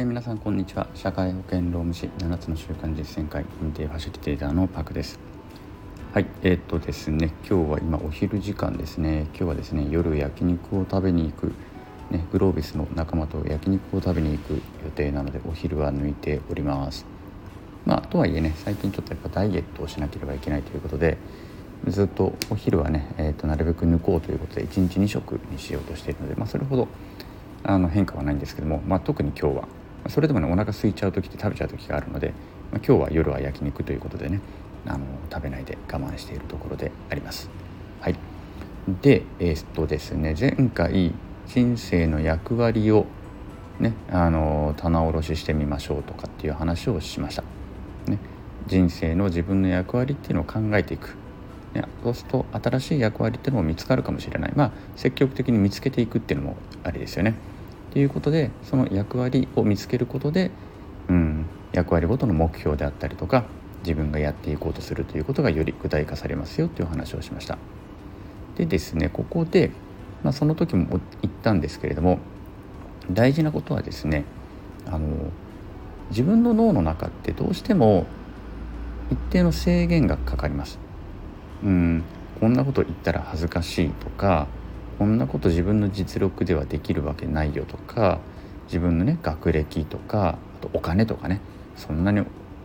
えー、皆さんこんにちは。社会保険労務士7つの習慣実践会認定ファシリテーターのパクです。はいえー、っとですね今日は今お昼時間ですね。今日はですね夜焼肉を食べに行くね、グロービスの仲間と焼肉を食べに行く予定なのでお昼は抜いております。まあとはいえね最近ちょっとやっぱダイエットをしなければいけないということでずっとお昼はね、えー、となるべく抜こうということで1日2食にしようとしているので、まあ、それほどあの変化はないんですけども、まあ、特に今日はそれでもねお腹空いちゃう時って食べちゃう時があるので、まあ、今日は夜は焼肉ということでねあの食べないで我慢しているところであります。はい、でえー、っとですね前回人生の役割をねあの棚卸ししてみましょうとかっていう話をしました。ね、人生の自分の役割っていうのを考えていく。ね、そうすると新しい役割っていうのも見つかるかもしれないまあ積極的に見つけていくっていうのもありですよね。ということでその役割を見つけることで、うん、役割ごとの目標であったりとか自分がやっていこうとするということがより具体化されますよという話をしました。でですねここで、まあ、その時も言ったんですけれども大事なことはですねあの自分の脳の中ってどうしても一定の制限がかかります。うんこんなこと言ったら恥ずかしいとかこんなこと自分の実力ではできるわけないよとか自分のね学歴とかあとお金とかねそんなに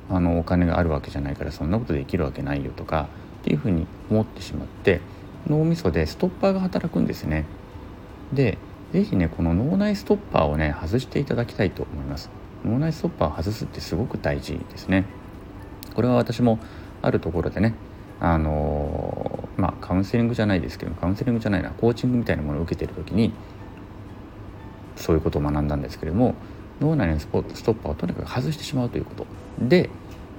あのお金があるわけじゃないからそんなことできるわけないよとかっていうふうに思ってしまって脳みそでストッパーが働くんですね。で是非ねこの脳内ストッパーをね外していただきたいと思います。脳内ストッパーを外すってすごく大事ですね。これは私もあるところでねあのまあカウンセリングじゃないですけどカウンセリングじゃないなコーチングみたいなものを受けてる時にそういうことを学んだんですけれども脳内のスポストッパーをとにかく外してしまうということ。で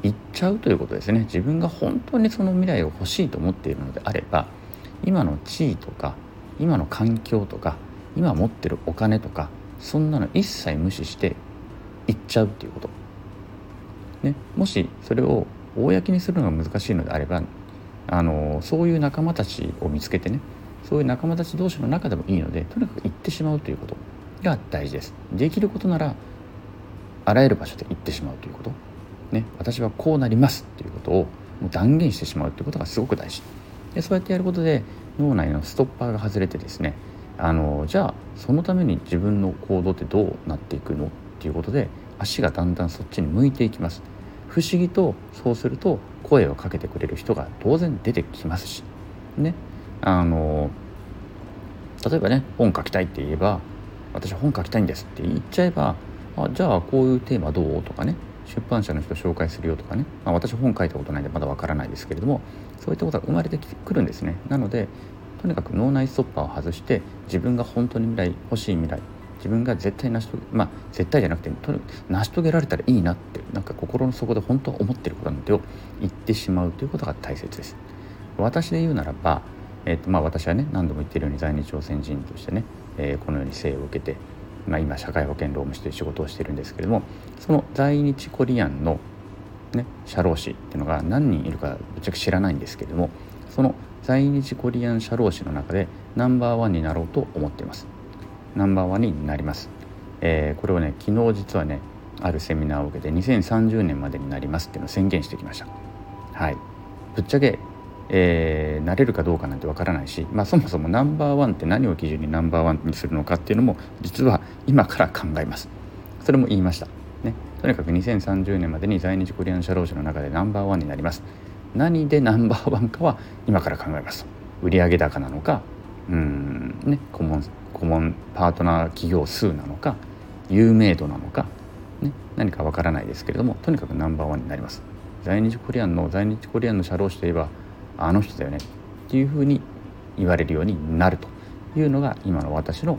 行っちゃうということですね。自分が本当にその未来を欲しいと思っているのであれば今の地位とか今の環境とか今持ってるお金とかそんなの一切無視して行っちゃうっていうこと、ね、もしそれを公にするのが難しいのであればあのそういう仲間たちを見つけてねそういう仲間たち同士の中でもいいのでとにかく行ってしまうということが大事です。できることならあらゆる場所で行ってしまうということ。ね私はこうなりますっていうことをもう断言してしまうということがすごく大事。でそうやってやることで脳内のストッパーが外れてですねあのじゃあそのために自分の行動ってどうなっていくの？っていうことで足がだんだんそっちに向いていきます。不思議とそうすると声をかけてくれる人が当然出てきますし。ね。あの例えばね本書きたいって言えば私本書きたいんですって言っちゃえばあじゃあこういうテーマどう？とかね出版社の人紹介するよとかね、まあ、私本書いたことないんでまだわからないですけれどもそういったことが生まれてくるんですね。なのでとにかく脳内ストッパーを外して自分が本当に未来欲しい未来自分が絶対成し遂げまあ絶対じゃなくてと成し遂げられたらいいなってなんか心の底で本当は思ってることなんてを言ってしまうということが大切です。私で言うならば、えーとまあ、私はね何度も言ってるように在日朝鮮人としてね、えー、このように生を受けて、まあ、今社会保険労務士という仕事をしてるんですけれどもその在日コリアンの、ね、社労士っていうのが何人いるかぶっちゃけ知らないんですけれどもその在日コリアン社労士の中でナンバーワンになろうと思っています。ナンバーワンになります、えー、これをね昨日実はねあるセミナーを受けて2030年までになりますっていうのを宣言してきました。はい。ぶっちゃけ、えー、なれるかどうかなんてわからないし、まあ、そもそもナンバーワンって何を基準にナンバーワンにするのかっていうのも実は今から考えます。それも言いました。ね。とにかく2030年までに在日コリアン社労士の中でナンバーワンになります。何でナンバーワンかは今から考えます。売上高なのかうん。ね顧問顧問パートナー企業数なのか有名度なのか、ね、何かわからないですけれどもとにかくナンバーワンになります。在日コリアンの在日コリアンの社労士といえばあの人だよねっていうふうに言われるようになるというのが今の私の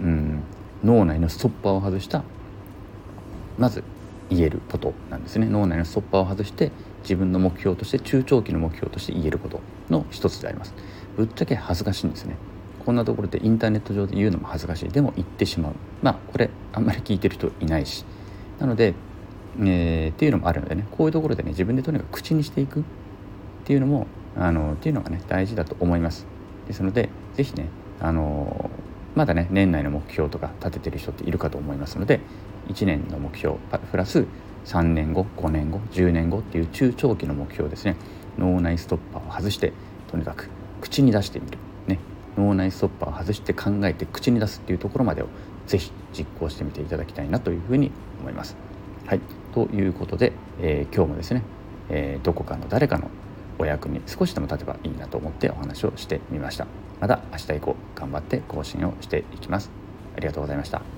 うん脳内のストッパーを外したまず言えることなんですね。脳内のストッパーを外して自分の目標として中長期の目標として言えることの一つであります。ぶっちゃけ恥ずかしいんですね。こんなところでインターネット上で言うのも恥ずかしい。でも言ってしまう。まあこれあんまり聞いてる人いないし。なので、えー、っていうのもあるのでね。こういうところでね自分でとにかく口にしていく。っていうのもあのっていうのがね大事だと思います。ですので是非ねあのまだね年内の目標とか立ててる人っているかと思いますので1年の目標プラス3年後5年後10年後っていう中長期の目標ですね。脳内ストッパーを外してとにかく口に出してみる、ね、脳内ストッパーを外して考えて口に出すっていうところまでをぜひ実行してみていただきたいなというふうに思います。はい、ということで、えー、今日もですね、えー、どこかの誰かのお役に少しでも立てばいいなと思ってお話をしてみました。また明日以降頑張って更新をしていきます。ありがとうございました。